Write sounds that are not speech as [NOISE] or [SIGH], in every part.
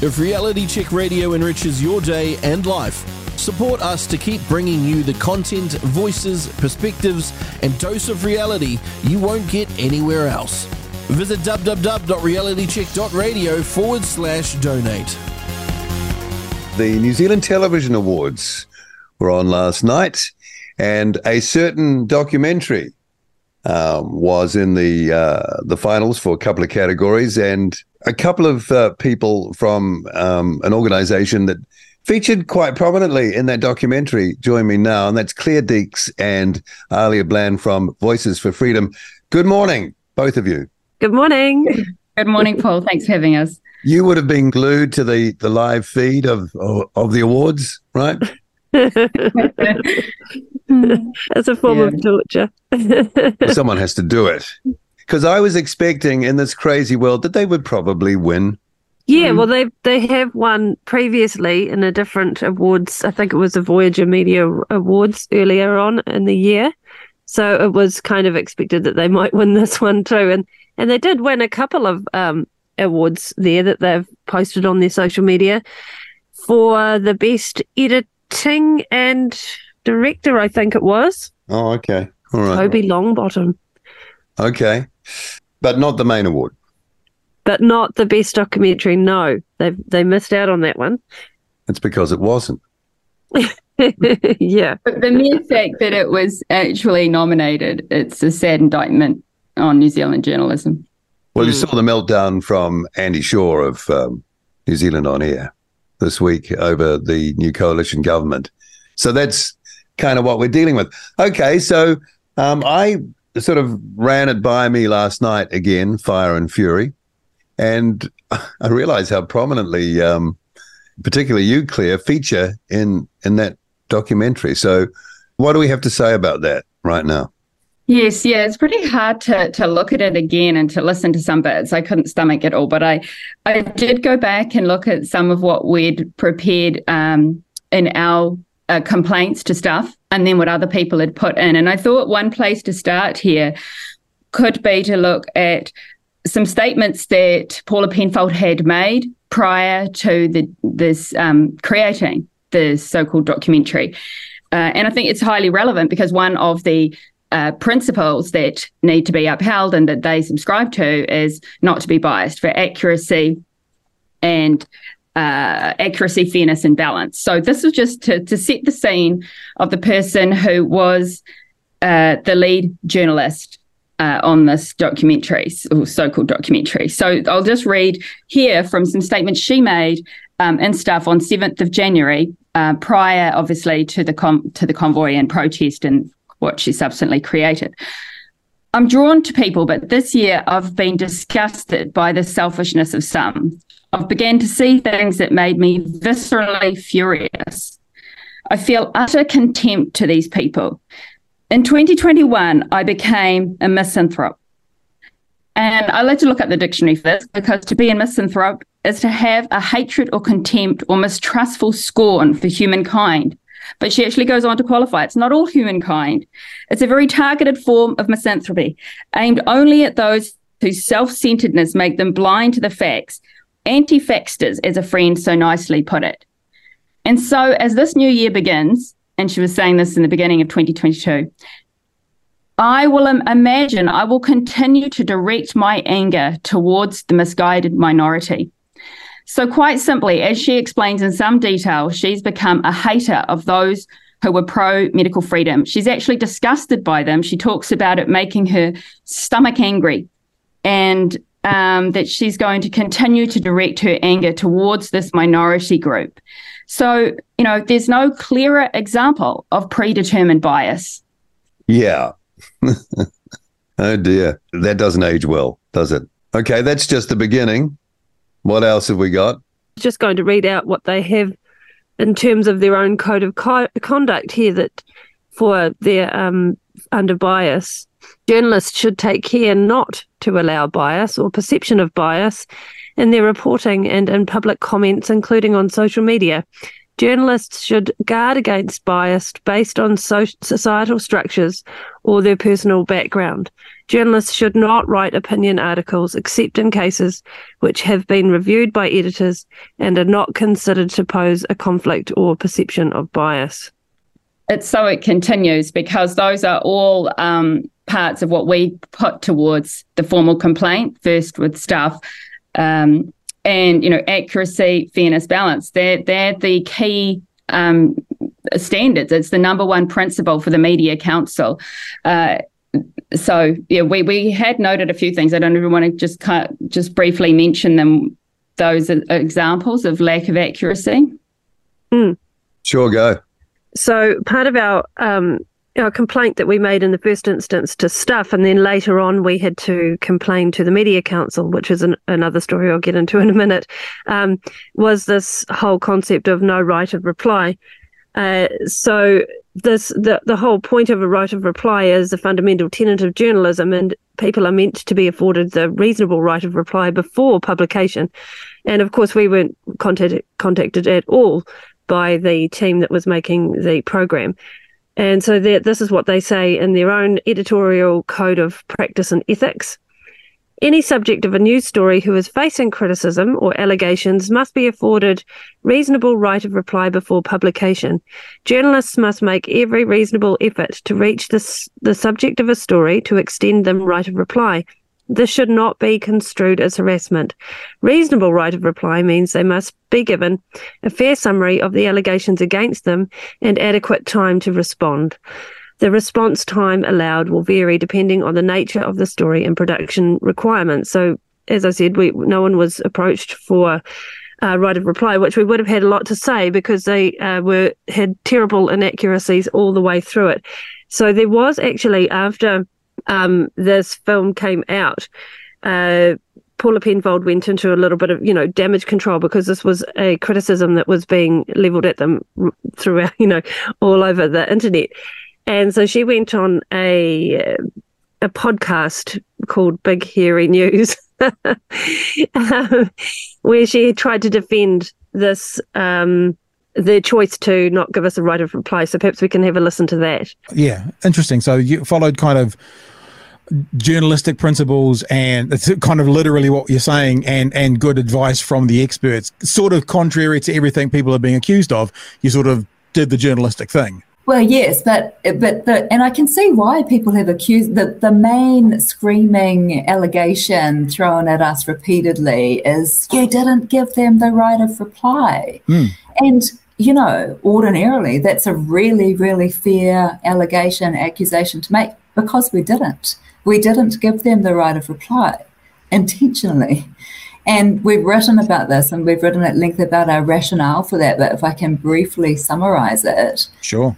If Reality Check Radio enriches your day and life, support us to keep bringing you the content, voices, perspectives, and dose of reality you won't get anywhere else. Visit www.realitycheck.radio forward slash donate. The New Zealand Television Awards were on last night, and a certain documentary um, was in the uh, the finals for a couple of categories, and a couple of uh, people from um, an organisation that featured quite prominently in that documentary join me now, and that's Claire Deeks and Alia Bland from Voices for Freedom. Good morning, both of you. Good morning. Good morning, Paul. Thanks for having us. You would have been glued to the the live feed of of, of the awards, right? [LAUGHS] [LAUGHS] As a form yeah. of torture. [LAUGHS] Someone has to do it. Because I was expecting in this crazy world that they would probably win. Yeah, mm. well, they they have won previously in a different awards. I think it was the Voyager Media Awards earlier on in the year, so it was kind of expected that they [LAUGHS] might win this one too. And and they did win a couple of um, awards there that they've posted on their social media for the best editing and director, I think it was. Oh, okay. All right. Toby Longbottom. Okay. But not the main award. But not the best documentary. No, they they missed out on that one. It's because it wasn't. [LAUGHS] yeah. But the mere fact that it was actually nominated, it's a sad indictment on New Zealand journalism. Well, you hmm. saw the meltdown from Andy Shaw of um, New Zealand on Air this week over the new coalition government. So that's kind of what we're dealing with. Okay, so um, I sort of ran it by me last night again, Fire and Fury, and [LAUGHS] I realized how prominently, um, particularly you, Claire, feature in in that documentary. So, what do we have to say about that right now? Yes, yeah, it's pretty hard to to look at it again and to listen to some bits. I couldn't stomach it all, but I I did go back and look at some of what we'd prepared um, in our uh, complaints to stuff and then what other people had put in. And I thought one place to start here could be to look at some statements that Paula Penfold had made prior to the this um, creating the so-called documentary. Uh, and I think it's highly relevant because one of the uh, principles that need to be upheld and that they subscribe to is not to be biased for accuracy and uh, accuracy, fairness, and balance. So this was just to, to set the scene of the person who was uh, the lead journalist uh, on this documentary so-called documentary. So I'll just read here from some statements she made um, and stuff on 7th of January, uh, prior, obviously, to the com- to the convoy and protest and what she subsequently created. I'm drawn to people, but this year I've been disgusted by the selfishness of some. I've began to see things that made me viscerally furious. I feel utter contempt to these people. In 2021, I became a misanthrope. And I like to look up the dictionary for this because to be a misanthrope is to have a hatred or contempt or mistrustful scorn for humankind. But she actually goes on to qualify it's not all humankind. It's a very targeted form of misanthropy aimed only at those whose self centeredness make them blind to the facts anti faxters, as a friend so nicely put it. And so, as this new year begins, and she was saying this in the beginning of 2022, I will imagine I will continue to direct my anger towards the misguided minority. So, quite simply, as she explains in some detail, she's become a hater of those who were pro medical freedom. She's actually disgusted by them. She talks about it making her stomach angry. And um, that she's going to continue to direct her anger towards this minority group. So, you know, there's no clearer example of predetermined bias. Yeah. [LAUGHS] oh dear. That doesn't age well, does it? Okay, that's just the beginning. What else have we got? Just going to read out what they have in terms of their own code of co- conduct here that for their um, under bias Journalists should take care not to allow bias or perception of bias in their reporting and in public comments, including on social media. Journalists should guard against bias based on so- societal structures or their personal background. Journalists should not write opinion articles except in cases which have been reviewed by editors and are not considered to pose a conflict or perception of bias. It's so it continues because those are all um, parts of what we put towards the formal complaint, first with Stuff. Um, and you know accuracy fairness balance. They're they're the key um, standards. It's the number one principle for the media council. Uh, so yeah we we had noted a few things. I don't even want to just just briefly mention them those examples of lack of accuracy. Mm. sure go. So part of our um, a complaint that we made in the first instance to Stuff, and then later on we had to complain to the Media Council, which is an, another story I'll get into in a minute, um, was this whole concept of no right of reply. Uh, so this the the whole point of a right of reply is a fundamental tenet of journalism, and people are meant to be afforded the reasonable right of reply before publication. And of course, we weren't contacted contacted at all by the team that was making the program. And so this is what they say in their own editorial code of practice and ethics. Any subject of a news story who is facing criticism or allegations must be afforded reasonable right of reply before publication. Journalists must make every reasonable effort to reach this, the subject of a story to extend them right of reply. This should not be construed as harassment. Reasonable right of reply means they must be given a fair summary of the allegations against them and adequate time to respond. The response time allowed will vary depending on the nature of the story and production requirements. So, as I said, we no one was approached for uh, right of reply, which we would have had a lot to say because they uh, were had terrible inaccuracies all the way through it. So there was actually after um, this film came out, uh, Paula Penfold went into a little bit of, you know, damage control because this was a criticism that was being leveled at them throughout, [LAUGHS] you know, all over the internet. And so she went on a a podcast called Big Hairy News, um, [LAUGHS] where she tried to defend this um, the choice to not give us a right of reply. So perhaps we can have a listen to that. Yeah, interesting. So you followed kind of journalistic principles and it's kind of literally what you're saying and and good advice from the experts sort of contrary to everything people are being accused of you sort of did the journalistic thing. Well yes but but the, and i can see why people have accused the the main screaming allegation thrown at us repeatedly is you didn't give them the right of reply. Mm. and you know ordinarily that's a really really fair allegation accusation to make because we didn't we didn't give them the right of reply intentionally. And we've written about this and we've written at length about our rationale for that. But if I can briefly summarize it. Sure.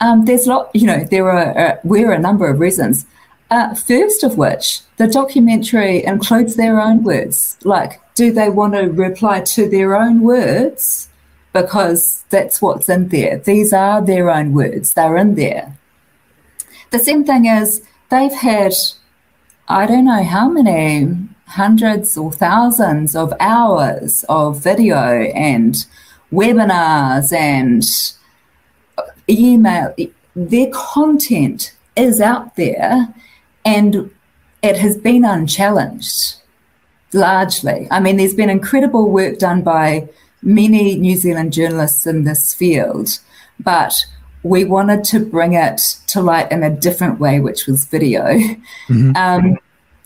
Um, there's a lot, you know, there are, uh, were a number of reasons. Uh, first of which, the documentary includes their own words. Like, do they want to reply to their own words? Because that's what's in there. These are their own words, they're in there. The same thing is, they've had, I don't know how many hundreds or thousands of hours of video and webinars and email. Their content is out there and it has been unchallenged largely. I mean, there's been incredible work done by many New Zealand journalists in this field, but we wanted to bring it to light in a different way, which was video. Mm-hmm. Um,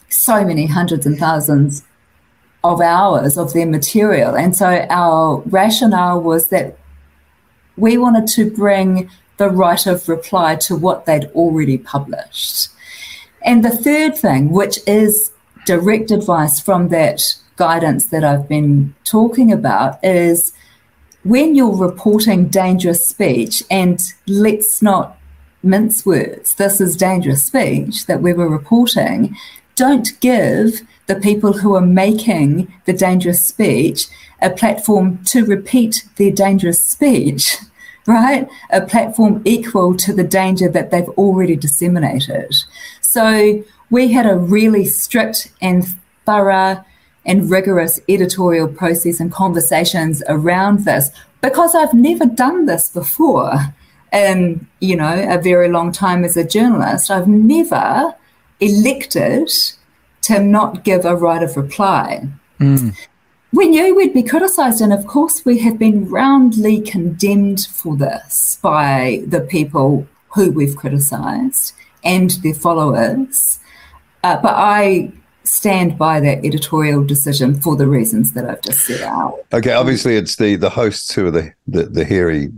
so many hundreds and thousands of hours of their material. And so our rationale was that we wanted to bring the right of reply to what they'd already published. And the third thing, which is direct advice from that guidance that I've been talking about, is when you're reporting dangerous speech, and let's not mince words, this is dangerous speech that we were reporting, don't give the people who are making the dangerous speech a platform to repeat their dangerous speech, [LAUGHS] right? A platform equal to the danger that they've already disseminated. So we had a really strict and thorough and rigorous editorial process and conversations around this because I've never done this before in, you know, a very long time as a journalist, I've never elected to not give a right of reply. Mm. We knew we'd be criticised, and of course, we have been roundly condemned for this by the people who we've criticised and their followers. Uh, but I stand by that editorial decision for the reasons that I've just set out. Okay, obviously it's the the hosts who are the the, the hairy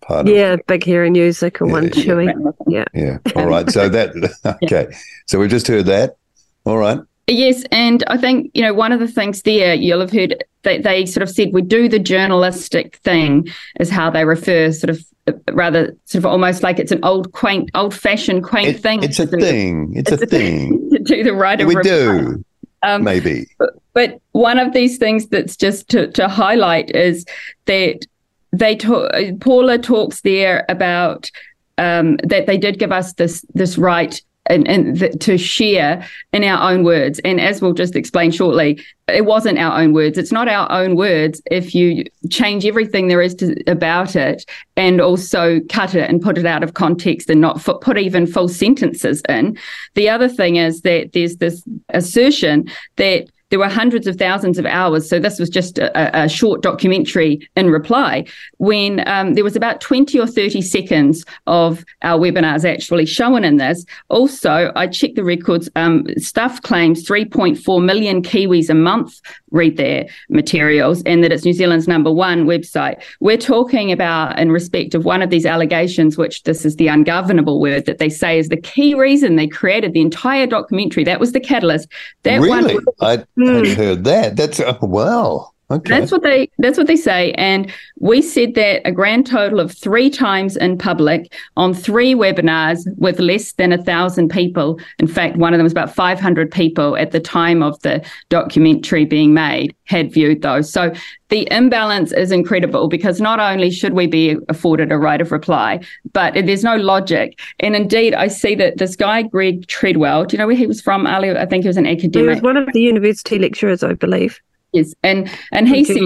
part. Yeah, of, big hairy music or yeah, one yeah. chewy. Yeah. Yeah. All right. So that [LAUGHS] okay. So we've just heard that. All right. Yes, and I think you know one of the things there you'll have heard that they sort of said we do the journalistic thing is how they refer sort of rather sort of almost like it's an old quaint old fashioned quaint it, thing. It's a thing. It's, it's a, a, thing. thing. [LAUGHS] to do the right we do um, maybe. But, but, one of these things that's just to to highlight is that they talk. Paula talks there about um, that they did give us this this right and, and the, to share in our own words. And as we'll just explain shortly, it wasn't our own words. It's not our own words if you change everything there is to, about it and also cut it and put it out of context and not put even full sentences in. The other thing is that there's this assertion that there were hundreds of thousands of hours. So this was just a, a short documentary in reply when um, there was about 20 or 30 seconds of our webinars actually shown in this. Also, I checked the records. Um, Stuff claims 3.4 million Kiwis a month read their materials and that it's New Zealand's number one website. We're talking about in respect of one of these allegations, which this is the ungovernable word that they say is the key reason they created the entire documentary. That was the catalyst. That really? One, I mm. hadn't heard that. That's oh, wow. Okay. That's what they that's what they say. And we said that a grand total of three times in public on three webinars with less than a thousand people. In fact, one of them was about 500 people at the time of the documentary being made had viewed those. So the imbalance is incredible because not only should we be afforded a right of reply, but there's no logic. And indeed, I see that this guy, Greg Treadwell, do you know where he was from, Ali? I think he was an academic. He was one of the university lecturers, I believe. Yes, and and he said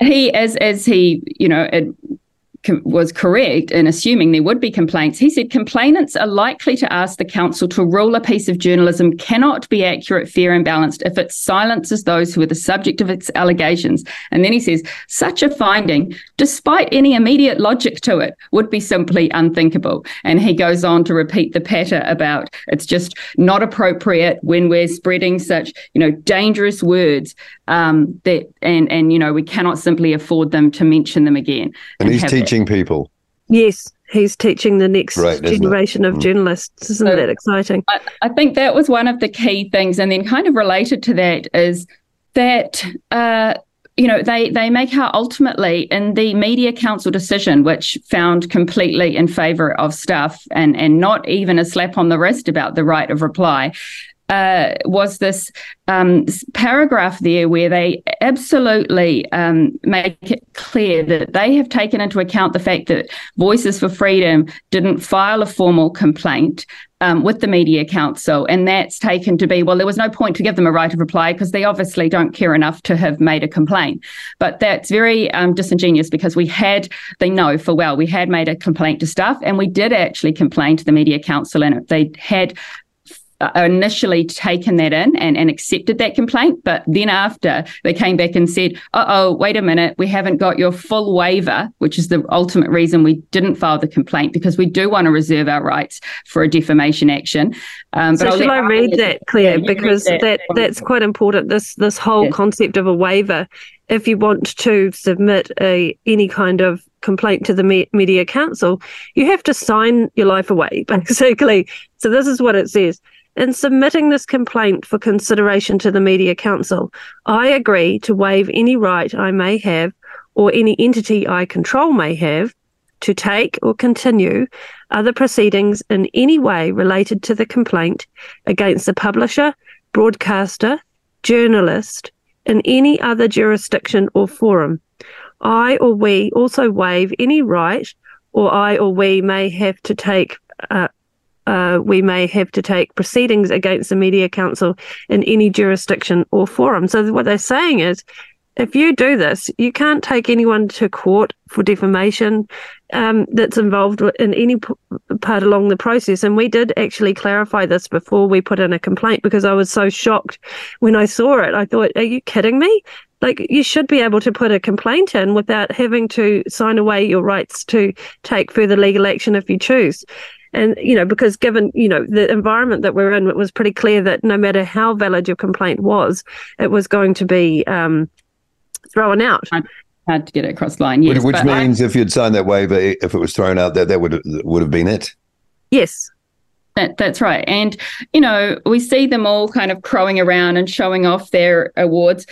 he as as he you know it, was correct in assuming there would be complaints. He said complainants are likely to ask the council to rule a piece of journalism cannot be accurate, fair, and balanced if it silences those who are the subject of its allegations. And then he says such a finding, despite any immediate logic to it, would be simply unthinkable. And he goes on to repeat the patter about it's just not appropriate when we're spreading such you know dangerous words um, that and and you know we cannot simply afford them to mention them again. And, and he's teaching people. Yes, he's teaching the next Great, generation of mm. journalists. Isn't so that exciting? I, I, think that was one of the key things, and then kind of related to that is that. Uh, you know, they they make out ultimately in the media council decision, which found completely in favour of stuff and and not even a slap on the wrist about the right of reply uh, was this um, paragraph there where they absolutely um, make it clear that they have taken into account the fact that Voices for Freedom didn't file a formal complaint um, with the Media Council, and that's taken to be well, there was no point to give them a right of reply because they obviously don't care enough to have made a complaint. But that's very um, disingenuous because we had, they know for well, we had made a complaint to stuff, and we did actually complain to the Media Council, and they had initially taken that in and, and accepted that complaint. But then after they came back and said, uh oh, wait a minute, we haven't got your full waiver, which is the ultimate reason we didn't file the complaint because we do want to reserve our rights for a defamation action. Um, so should I read that, Claire? Yeah, because that. that that's quite important. This this whole concept of a waiver. If you want to submit a any kind of complaint to the me- media council, you have to sign your life away, [LAUGHS] basically. So this is what it says. In submitting this complaint for consideration to the Media Council, I agree to waive any right I may have or any entity I control may have to take or continue other proceedings in any way related to the complaint against the publisher, broadcaster, journalist in any other jurisdiction or forum. I or we also waive any right or I or we may have to take uh, uh, we may have to take proceedings against the Media Council in any jurisdiction or forum. So what they're saying is if you do this, you can't take anyone to court for defamation um, that's involved in any p- part along the process. And we did actually clarify this before we put in a complaint because I was so shocked when I saw it. I thought, are you kidding me? Like, you should be able to put a complaint in without having to sign away your rights to take further legal action if you choose and you know because given you know the environment that we're in it was pretty clear that no matter how valid your complaint was it was going to be um, thrown out. Had to get it across the line, yes. Which, which means I, if you'd signed that waiver, if it was thrown out that that would would have been it. Yes. That, that's right. And, you know, we see them all kind of crowing around and showing off their awards.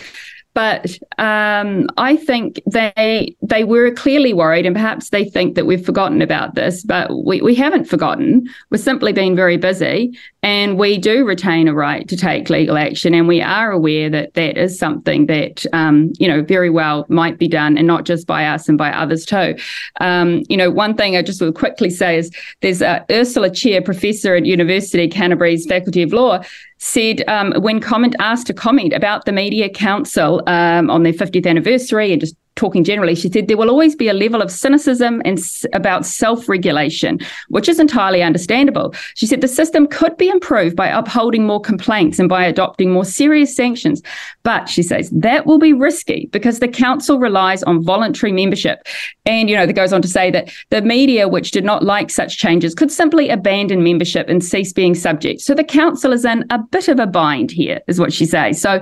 But um, I think they they were clearly worried, and perhaps they think that we've forgotten about this, but we, we haven't forgotten. We've simply been very busy, and we do retain a right to take legal action, and we are aware that that is something that um, you know very well might be done, and not just by us and by others too. Um, you know, one thing I just will quickly say is there's a Ursula Cheer, professor at University Canterbury's Faculty of Law said um, when comment asked to comment about the Media Council um, on their 50th anniversary and just talking generally, she said there will always be a level of cynicism and s- about self regulation, which is entirely understandable. She said the system could be improved by upholding more complaints and by adopting more serious sanctions. But she says that will be risky because the council relies on voluntary membership. And, you know, that goes on to say that the media, which did not like such changes, could simply abandon membership and cease being subject. So the council is in a bit of a bind here, is what she says. So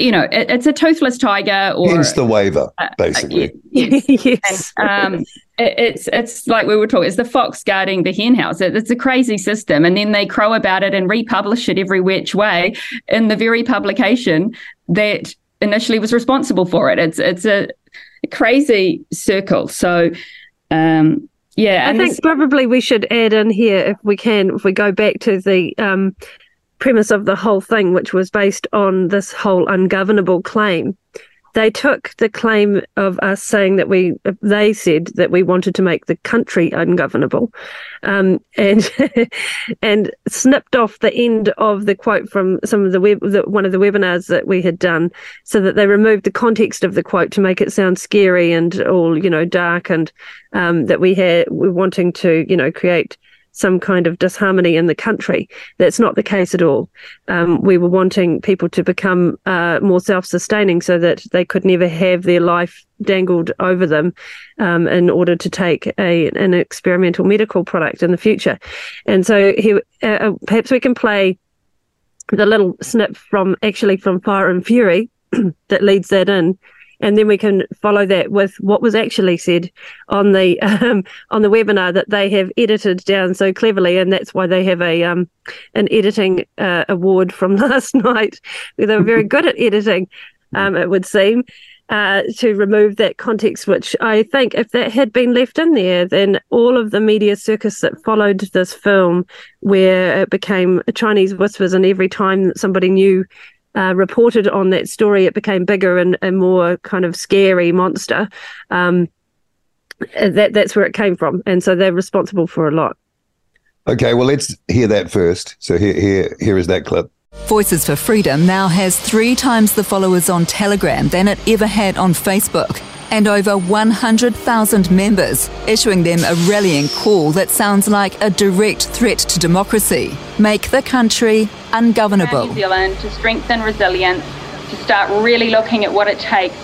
you know, it, it's a toothless tiger or hence the waiver, uh, basically. Uh, [LAUGHS] yes. yes. And, um, it, it's it's like we were talking. It's the fox guarding the hen house. It, it's a crazy system, and then they crow about it and republish it every which way in the very publication that initially was responsible for it. It's it's a crazy circle. So. Um, yeah, I think this- probably we should add in here, if we can, if we go back to the um, premise of the whole thing, which was based on this whole ungovernable claim. They took the claim of us saying that we, they said that we wanted to make the country ungovernable, um, [LAUGHS] and and snipped off the end of the quote from some of the web, the, one of the webinars that we had done, so that they removed the context of the quote to make it sound scary and all you know dark, and um, that we had we're wanting to you know create some kind of disharmony in the country. That's not the case at all. Um, we were wanting people to become uh, more self sustaining so that they could never have their life dangled over them um, in order to take a an experimental medical product in the future. And so here, uh, uh perhaps we can play the little snip from actually from Fire and Fury [CLEARS THROAT] that leads that in and then we can follow that with what was actually said on the [LAUGHS] um, on the webinar that they have edited down so cleverly, and that's why they have a um, an editing uh, award from [LAUGHS] last night. They were very good at editing, um, it would seem. Uh, to remove that context, which I think if that had been left in there, then all of the media circus that followed this film, where it became Chinese whispers, and every time somebody new uh, reported on that story, it became bigger and, and more kind of scary monster. Um, that that's where it came from, and so they're responsible for a lot. Okay, well let's hear that first. So here here here is that clip. Voices for Freedom now has three times the followers on Telegram than it ever had on Facebook and over 100,000 members, issuing them a rallying call that sounds like a direct threat to democracy. Make the country ungovernable. New Zealand to strengthen resilience, to start really looking at what it takes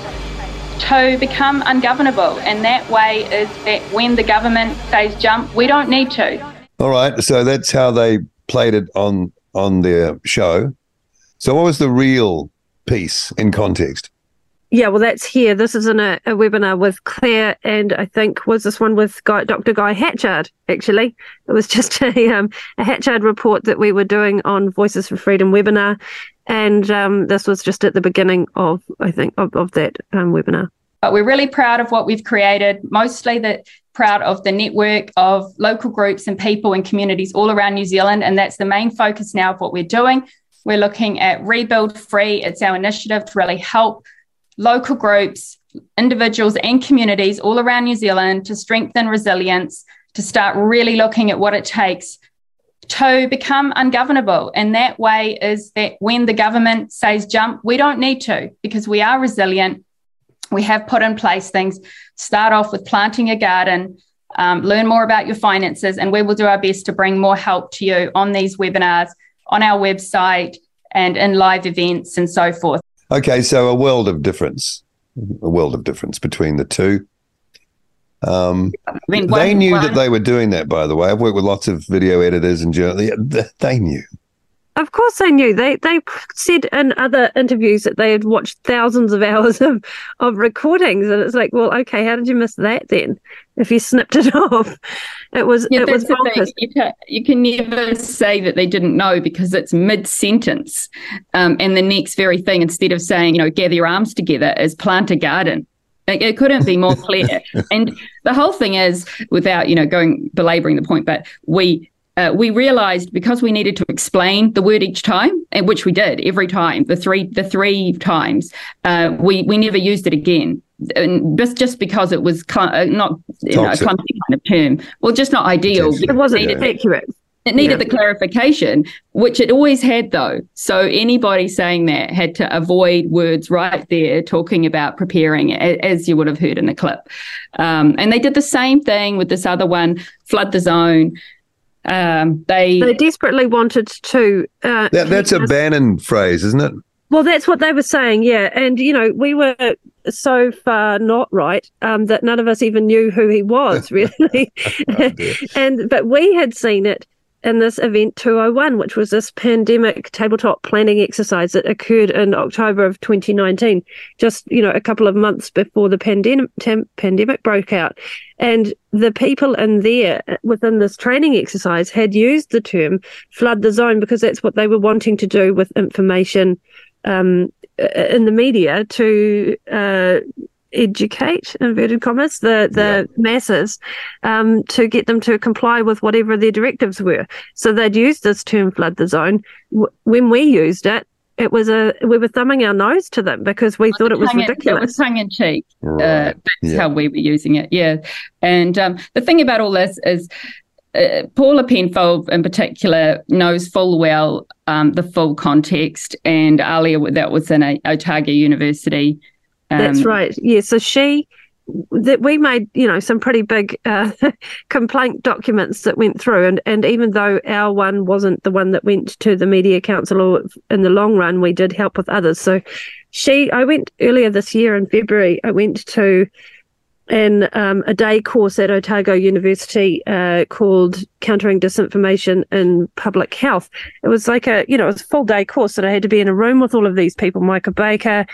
to become ungovernable. And that way is that when the government says jump, we don't need to. All right. So that's how they played it on on their show. So what was the real piece in context? Yeah, well, that's here. This is in a, a, webinar with Claire, and I think was this one with Guy, Dr. Guy Hatchard. Actually, it was [LAUGHS] just a um, a Hatchard report that we were doing on Voices for Freedom webinar, and um, this was just at the beginning of I think of, of that um, webinar. But we're really proud of what we've created. Mostly that proud of the network of local groups and people and communities all around New Zealand, and that's the main focus now of what we're doing. We're looking at Rebuild Free. It's our initiative to really help local groups, individuals, and communities all around New Zealand to strengthen resilience, to start really looking at what it takes to become ungovernable. And that way is that when the government says jump, we don't need to because we are resilient we have put in place things. Start off with planting a garden, um, learn more about your finances, and we will do our best to bring more help to you on these webinars, on our website, and in live events and so forth. Okay, so a world of difference, a world of difference between the two. Um, I mean, they knew one, that they were doing that, by the way. I've worked with lots of video editors and journalists. They knew. Of course, they knew. They they said in other interviews that they had watched thousands of [LAUGHS] hours of, of recordings, and it's like, well, okay, how did you miss that then? If you snipped it [LAUGHS] off, it was yeah, it was. You can, you can never say that they didn't know because it's mid sentence, um, and the next very thing, instead of saying, you know, gather your arms together, is plant a garden. It couldn't be more clear. [LAUGHS] and the whole thing is, without you know going belaboring the point, but we uh, we realized because we needed to explain the word each time, and which we did every time, the three the three times, uh, we we never used it again. And just just because it was cl- uh, not you know, a clumsy kind of term, well, just not ideal. It wasn't needed, accurate. It needed yeah. the clarification, which it always had, though. So anybody saying that had to avoid words right there, talking about preparing, as you would have heard in the clip. Um, and they did the same thing with this other one, flood the zone. Um, they they desperately wanted to. Uh, that, that's a Bannon phrase, isn't it? Well, that's what they were saying, yeah. And you know, we were so far not right um, that none of us even knew who he was, [LAUGHS] really. [LAUGHS] oh, and but we had seen it in this event 201, which was this pandemic tabletop planning exercise that occurred in October of 2019, just you know a couple of months before the pandemic pandemic broke out. And the people in there within this training exercise had used the term flood the zone because that's what they were wanting to do with information um, in the media to uh, educate inverted commas the the yeah. masses um, to get them to comply with whatever their directives were. So they'd used this term "flood the zone." When we used it, it was a we were thumbing our nose to them because we thought it was ridiculous. It was tongue in cheek. Right. Uh, that's yeah. how we were using it. Yeah, and um, the thing about all this is. Uh, Paula Penfold, in particular, knows full well um, the full context, and earlier, that was in a, Otago University um, That's right. Yeah. So she that we made you know some pretty big uh, [LAUGHS] complaint documents that went through and and even though our one wasn't the one that went to the media council or in the long run we did help with others so she i went earlier this year in february i went to an um, a day course at otago university uh, called countering disinformation in public health it was like a you know it was a full day course that i had to be in a room with all of these people michael baker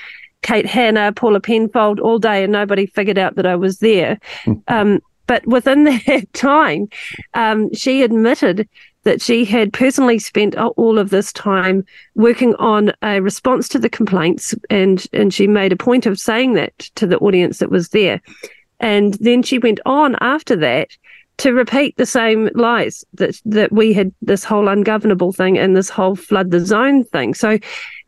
Kate Hannah, Paula Penfold all day, and nobody figured out that I was there. [LAUGHS] um, but within [LAUGHS] that time, um, she admitted that she had personally spent all of this time working on a response to the complaints, and and she made a point of saying that to the audience that was there. And then she went on after that to repeat the same lies that that we had this whole ungovernable thing and this whole flood the zone thing. So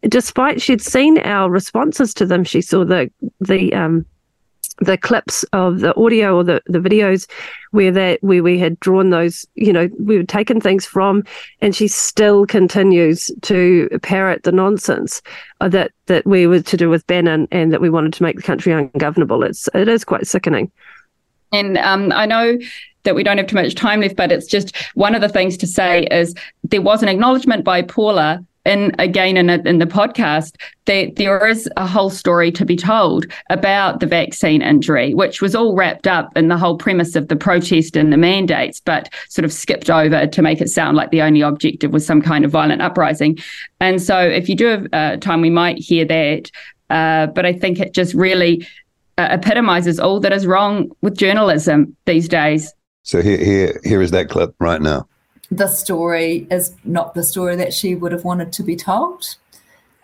despite she'd seen our responses to them, she saw the the um the clips of the audio or the, the videos where that where we had drawn those, you know, we had taken things from, and she still continues to parrot the nonsense uh, that that we were to do with Bannon and that we wanted to make the country ungovernable. It's it is quite sickening. And um, I know that we don't have too much time left, but it's just one of the things to say is there was an acknowledgement by Paula and again in, a, in the podcast that there is a whole story to be told about the vaccine injury, which was all wrapped up in the whole premise of the protest and the mandates, but sort of skipped over to make it sound like the only objective was some kind of violent uprising. And so, if you do have uh, time, we might hear that. Uh, but I think it just really uh, epitomizes all that is wrong with journalism these days. So here, here, here is that clip right now. The story is not the story that she would have wanted to be told,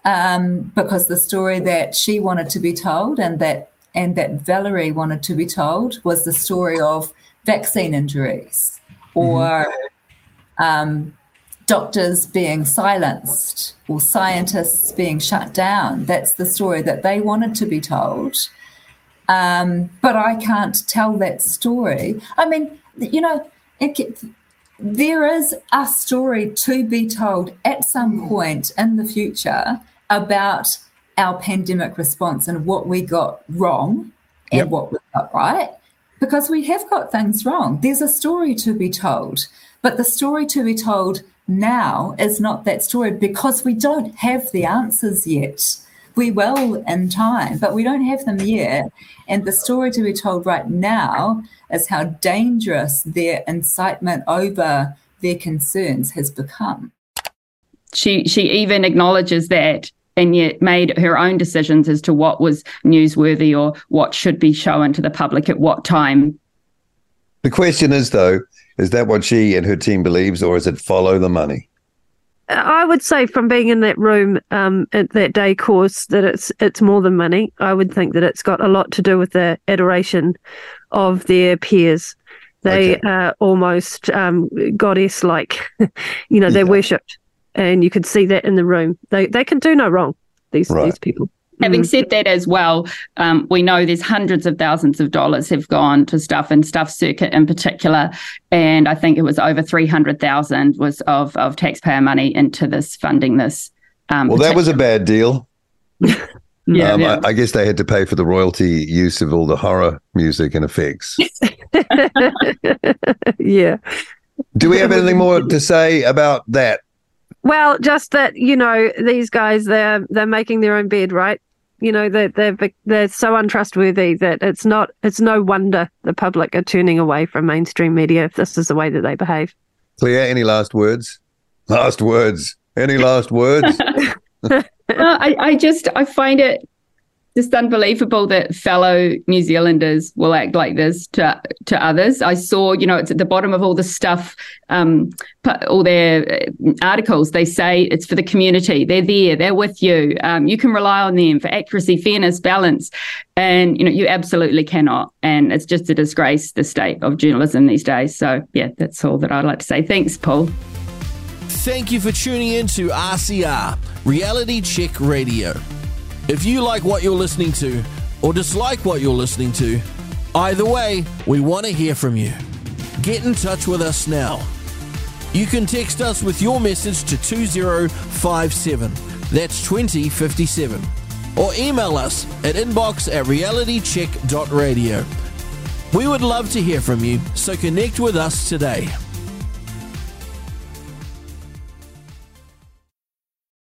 um, because the story that she wanted to be told and that and that Valerie wanted to be told was the story of vaccine injuries or mm-hmm. um, doctors being silenced or scientists being shut down. That's the story that they wanted to be told. Um, but I can't tell that story. I mean, you know, it, there is a story to be told at some mm. point in the future about our pandemic response and what we got wrong and Yep. what we got right because we have got things wrong. There's a story to be told, but the story to be told now is not that story because we don't have the answers yet. We will in time, but we don't have them yet. And the story to be told right now is how dangerous their incitement over their concerns has become. she she even acknowledges that and yet made her own decisions as to what was newsworthy or what should be shown to the public at what time. The question is, though, is that what she and her team believes, or is it follow the money? I would say from being in that room um, at that day course that it's it's more than money. I would think that it's got a lot to do with the adoration of their peers. They Okay. are almost um, goddess like, [LAUGHS] you know, they're Yeah. worshipped, and you could see that in the room. They they can do no wrong. These Right. these people. Having Mm. said that as well, um, we know there's hundreds of thousands of dollars have gone to stuff and stuff circuit in particular, and I think it was over three hundred thousand was of of taxpayer money into this funding this. Um, Well, that was a bad deal. [LAUGHS] yeah, um, yeah. I, I guess they had to pay for the royalty use of all the horror music and effects. [LAUGHS] yeah. Do we have anything more to say about that? Well, just that you know these guys they're they're making their own bed, right? You know they're, they're they're so untrustworthy that it's not it's no wonder the public are turning away from mainstream media if this is the way that they behave. Claire, any last words? Last words. Any last words? [LAUGHS] Well, I, I just I find it just unbelievable that fellow New Zealanders will act like this to to others. I saw, you know, it's at the bottom of all the stuff, um, all their uh, articles. They say it's for the community. They're there. They're with you. Um, you can rely on them for accuracy, fairness, balance, and you know you absolutely cannot. And it's just a disgrace the state of journalism these days. So yeah, that's all that I'd like to say. Thanks, Paul. Thank you for tuning in to RCR, Reality Check Radio. If you like what you're listening to or dislike what you're listening to, either way, we want to hear from you. Get in touch with us now. You can text us with your message to 2057, that's 2057, or email us at inbox at realitycheck.radio. We would love to hear from you, so connect with us today.